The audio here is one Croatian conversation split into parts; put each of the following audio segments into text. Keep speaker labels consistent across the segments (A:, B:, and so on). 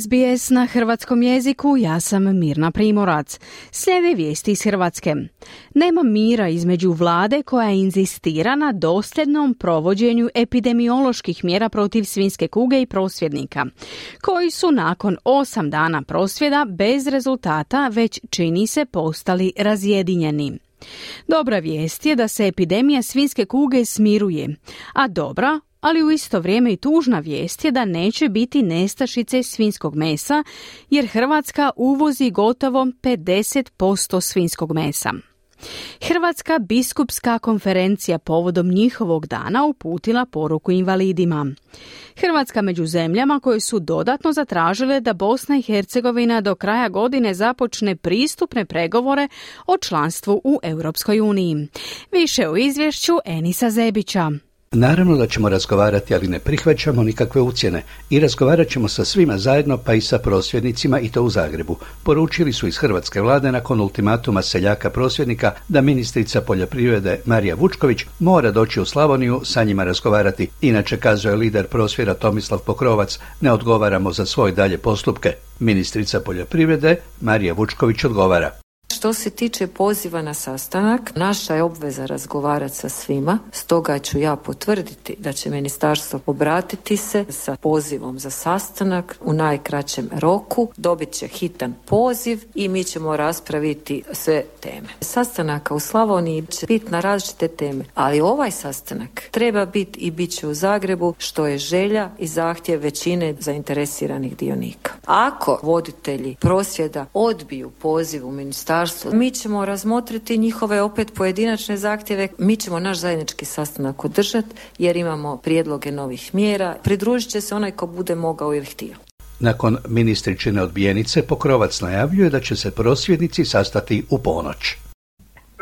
A: SBS na hrvatskom jeziku, ja sam Mirna Primorac. Slijede vijesti iz Hrvatske. Nema mira između vlade koja inzistira na dosljednom provođenju epidemioloških mjera protiv svinske kuge i prosvjednika, koji su nakon osam dana prosvjeda bez rezultata već čini se postali razjedinjeni. Dobra vijest je da se epidemija svinske kuge smiruje, a dobra ali u isto vrijeme i tužna vijest je da neće biti nestašice svinskog mesa, jer Hrvatska uvozi gotovo 50% svinskog mesa. Hrvatska biskupska konferencija povodom njihovog dana uputila poruku invalidima. Hrvatska među zemljama koje su dodatno zatražile da Bosna i Hercegovina do kraja godine započne pristupne pregovore o članstvu u Europskoj uniji. Više u izvješću Enisa Zebića.
B: Naravno da ćemo razgovarati, ali ne prihvaćamo nikakve ucjene i razgovarat ćemo sa svima zajedno, pa i sa prosvjednicima i to u Zagrebu. Poručili su iz Hrvatske vlade nakon ultimatuma seljaka prosvjednika da ministrica poljoprivrede Marija Vučković mora doći u Slavoniju sa njima razgovarati. Inače, kazuje lider prosvjera Tomislav Pokrovac, ne odgovaramo za svoje dalje postupke. Ministrica poljoprivrede Marija Vučković odgovara.
C: Što se tiče poziva na sastanak, naša je obveza razgovarati sa svima, stoga ću ja potvrditi da će ministarstvo obratiti se sa pozivom za sastanak u najkraćem roku, dobit će hitan poziv i mi ćemo raspraviti sve teme. Sastanaka u Slavoniji će biti na različite teme, ali ovaj sastanak treba biti i bit će u Zagrebu, što je želja i zahtjev većine zainteresiranih dionika. Ako voditelji prosvjeda odbiju poziv u ministarstvo mi ćemo razmotriti njihove opet pojedinačne zahtjeve. Mi ćemo naš zajednički sastanak održati jer imamo prijedloge novih mjera. Pridružit će se onaj ko bude mogao ili htio.
B: Nakon ministričine odbijenice Pokrovac najavljuje da će se prosvjednici sastati u ponoć.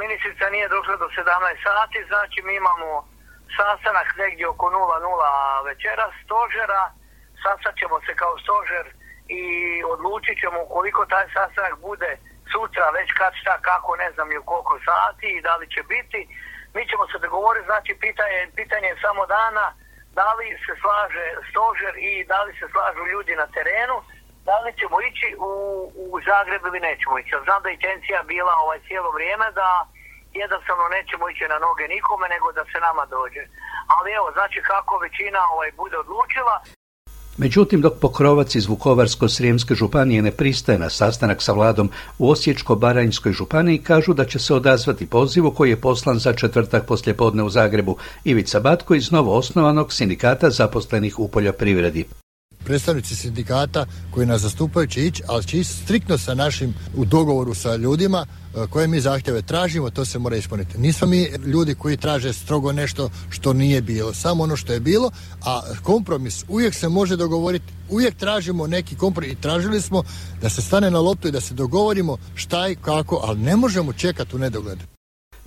D: Ministrica nije došla do 17 sati, znači mi imamo sastanak negdje oko 00 večera stožera, sastat ćemo se kao stožer i odlučit ćemo koliko taj sastanak bude sutra već kad šta kako ne znam i u koliko sati i da li će biti. Mi ćemo se dogovoriti, znači pitanje, pitanje je samo dana da li se slaže stožer i da li se slažu ljudi na terenu, da li ćemo ići u, u Zagreb ili nećemo ići. Znam da je intencija bila ovaj cijelo vrijeme da jednostavno nećemo ići na noge nikome nego da se nama dođe. Ali evo, znači kako većina ovaj bude odlučila,
B: Međutim, dok pokrovac iz Vukovarsko-Srijemske županije ne pristaje na sastanak sa vladom u Osječko-Baranjskoj županiji, kažu da će se odazvati pozivu koji je poslan za četvrtak poslijepodne u Zagrebu. Ivica Batko iz novo osnovanog sindikata zaposlenih u poljoprivredi
E: predstavnici sindikata koji nas zastupaju će ići, ali će ići striktno sa našim u dogovoru sa ljudima e, koje mi zahtjeve tražimo, to se mora ispuniti. Nismo mi ljudi koji traže strogo nešto što nije bilo, samo ono što je bilo, a kompromis uvijek se može dogovoriti, uvijek tražimo neki kompromis i tražili smo da se stane na loptu i da se dogovorimo šta i kako, ali ne možemo čekati u nedogled.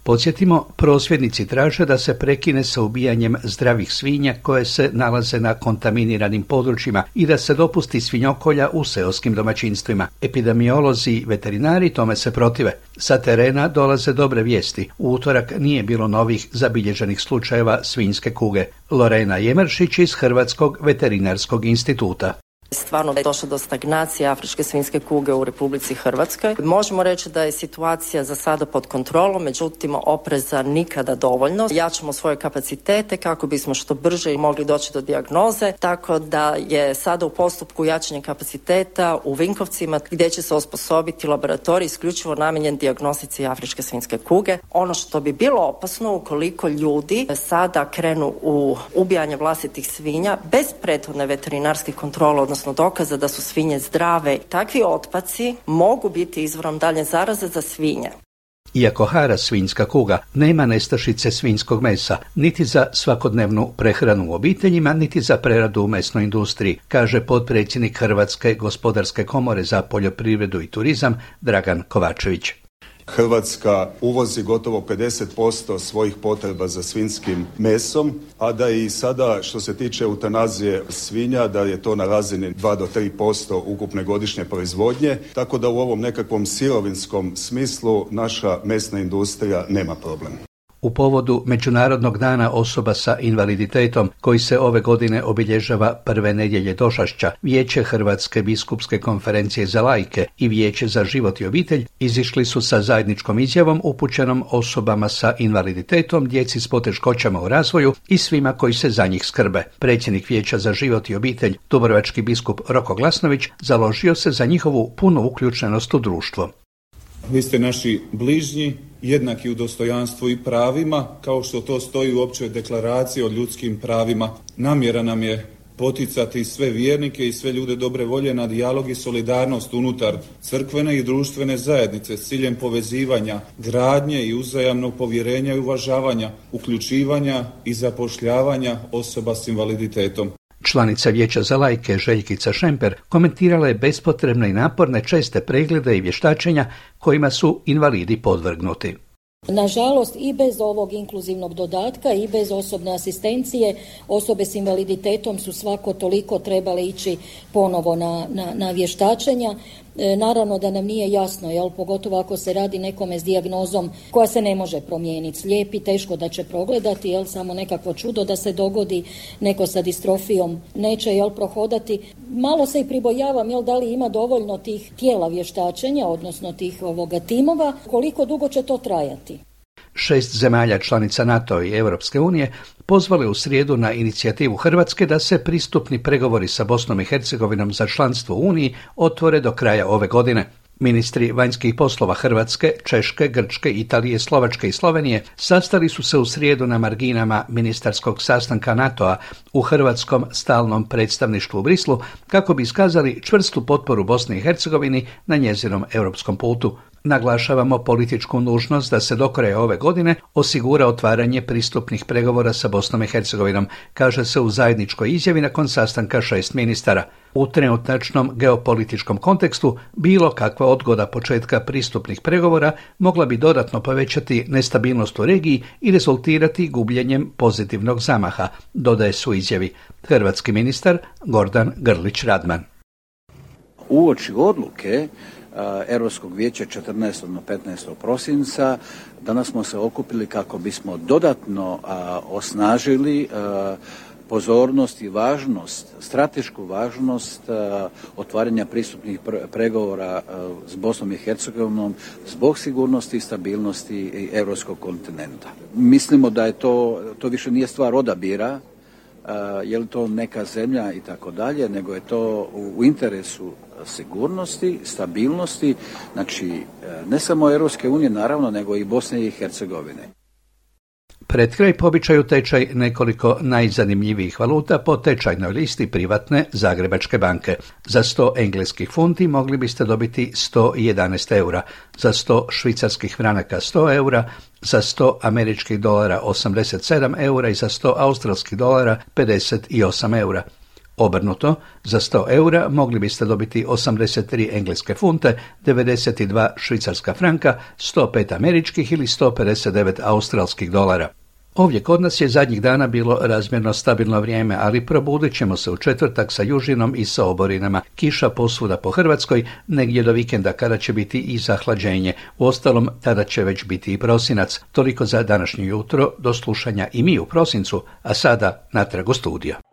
B: Podsjetimo, prosvjednici traže da se prekine sa ubijanjem zdravih svinja koje se nalaze na kontaminiranim područjima i da se dopusti svinjokolja u seoskim domaćinstvima. Epidemiolozi i veterinari tome se protive. Sa terena dolaze dobre vijesti. U utorak nije bilo novih zabilježenih slučajeva svinjske kuge. Lorena Jemeršić iz Hrvatskog veterinarskog instituta.
F: Stvarno je došlo do stagnacije afričke svinske kuge u Republici Hrvatskoj. Možemo reći da je situacija za sada pod kontrolom, međutim opreza nikada dovoljno. Jačamo svoje kapacitete kako bismo što brže mogli doći do dijagnoze, tako da je sada u postupku jačanja kapaciteta u Vinkovcima gdje će se osposobiti laboratorij isključivo namijenjen dijagnostici afričke svinske kuge. Ono što bi bilo opasno ukoliko ljudi sada krenu u ubijanje vlastitih svinja bez prethodne veterinarske kontrole, odnosno odnosno dokaza da su svinje zdrave. Takvi otpaci mogu biti izvorom dalje zaraze za svinje.
B: Iako hara svinjska kuga nema nestašice svinjskog mesa, niti za svakodnevnu prehranu u obiteljima, niti za preradu u mesnoj industriji, kaže potpredsjednik Hrvatske gospodarske komore za poljoprivredu i turizam Dragan Kovačević.
G: Hrvatska uvozi gotovo 50% svojih potreba za svinskim mesom, a da i sada što se tiče eutanazije svinja, da je to na razini 2 do 3% ukupne godišnje proizvodnje, tako da u ovom nekakvom sirovinskom smislu naša mesna industrija nema problem
B: u povodu Međunarodnog dana osoba sa invaliditetom koji se ove godine obilježava prve nedjelje došašća, Vijeće Hrvatske biskupske konferencije za lajke i Vijeće za život i obitelj izišli su sa zajedničkom izjavom upućenom osobama sa invaliditetom, djeci s poteškoćama u razvoju i svima koji se za njih skrbe. Predsjednik Vijeća za život i obitelj, Dubrovački biskup Roko Glasnović, založio se za njihovu punu uključenost u društvo.
H: Vi ste naši bližnji, jednaki u dostojanstvu i pravima, kao što to stoji u općoj deklaraciji o ljudskim pravima. Namjera nam je poticati sve vjernike i sve ljude dobre volje na dijalog i solidarnost unutar crkvene i društvene zajednice s ciljem povezivanja, gradnje i uzajamnog povjerenja i uvažavanja, uključivanja i zapošljavanja osoba s invaliditetom.
B: Članica Vijeća za lajke Željkica Šemper komentirala je bespotrebne i naporne česte preglede i vještačenja kojima su invalidi podvrgnuti.
I: Nažalost i bez ovog inkluzivnog dodatka i bez osobne asistencije osobe s invaliditetom su svako toliko trebale ići ponovo na, na, na vještačenja. E, naravno da nam nije jasno, jel, pogotovo ako se radi nekome s dijagnozom koja se ne može promijeniti. Slijepi teško da će progledati, jel, samo nekakvo čudo da se dogodi, neko sa distrofijom neće, jel, prohodati. Malo se i pribojavam, jel, da li ima dovoljno tih tijela vještačenja, odnosno tih ovoga timova, koliko dugo će to trajati.
B: Šest zemalja članica NATO i Europske unije pozvali u srijedu na inicijativu Hrvatske da se pristupni pregovori sa Bosnom i Hercegovinom za članstvo Uniji otvore do kraja ove godine. Ministri vanjskih poslova Hrvatske, Češke, Grčke, Italije, Slovačke i Slovenije sastali su se u srijedu na marginama ministarskog sastanka NATO-a u Hrvatskom stalnom predstavništvu u Brislu kako bi iskazali čvrstu potporu Bosni i Hercegovini na njezinom europskom putu. Naglašavamo političku nužnost da se do kraja ove godine osigura otvaranje pristupnih pregovora sa Bosnom i Hercegovinom, kaže se u zajedničkoj izjavi nakon sastanka šest ministara. U trenutačnom geopolitičkom kontekstu bilo kakva odgoda početka pristupnih pregovora mogla bi dodatno povećati nestabilnost u regiji i rezultirati gubljenjem pozitivnog zamaha, dodaje su izjavi hrvatski ministar Gordan Grlić Radman.
J: Uoči odluke Europskog vijeća 14. do 15. prosinca. Danas smo se okupili kako bismo dodatno osnažili pozornost i važnost, stratešku važnost otvaranja pristupnih pregovora s Bosnom i Hercegovinom zbog sigurnosti i stabilnosti europskog kontinenta. Mislimo da je to, to više nije stvar odabira, je li to neka zemlja i tako dalje, nego je to u interesu sigurnosti, stabilnosti, znači e, ne samo Europske unije naravno, nego i Bosne i Hercegovine.
B: Pred kraj po običaju tečaj nekoliko najzanimljivijih valuta po tečajnoj listi privatne Zagrebačke banke. Za 100 engleskih funti mogli biste dobiti 111 eura, za 100 švicarskih franaka 100 eura, za 100 američkih dolara 87 eura i za 100 australskih dolara 58 eura. Obrnuto, za 100 eura mogli biste dobiti 83 engleske funte, 92 švicarska franka, 105 američkih ili 159 australskih dolara. Ovdje kod nas je zadnjih dana bilo razmjerno stabilno vrijeme, ali probudit ćemo se u četvrtak sa južinom i sa oborinama. Kiša posvuda po Hrvatskoj, negdje do vikenda kada će biti i zahlađenje. U ostalom, tada će već biti i prosinac. Toliko za današnje jutro, do slušanja i mi u prosincu, a sada natrag u studio.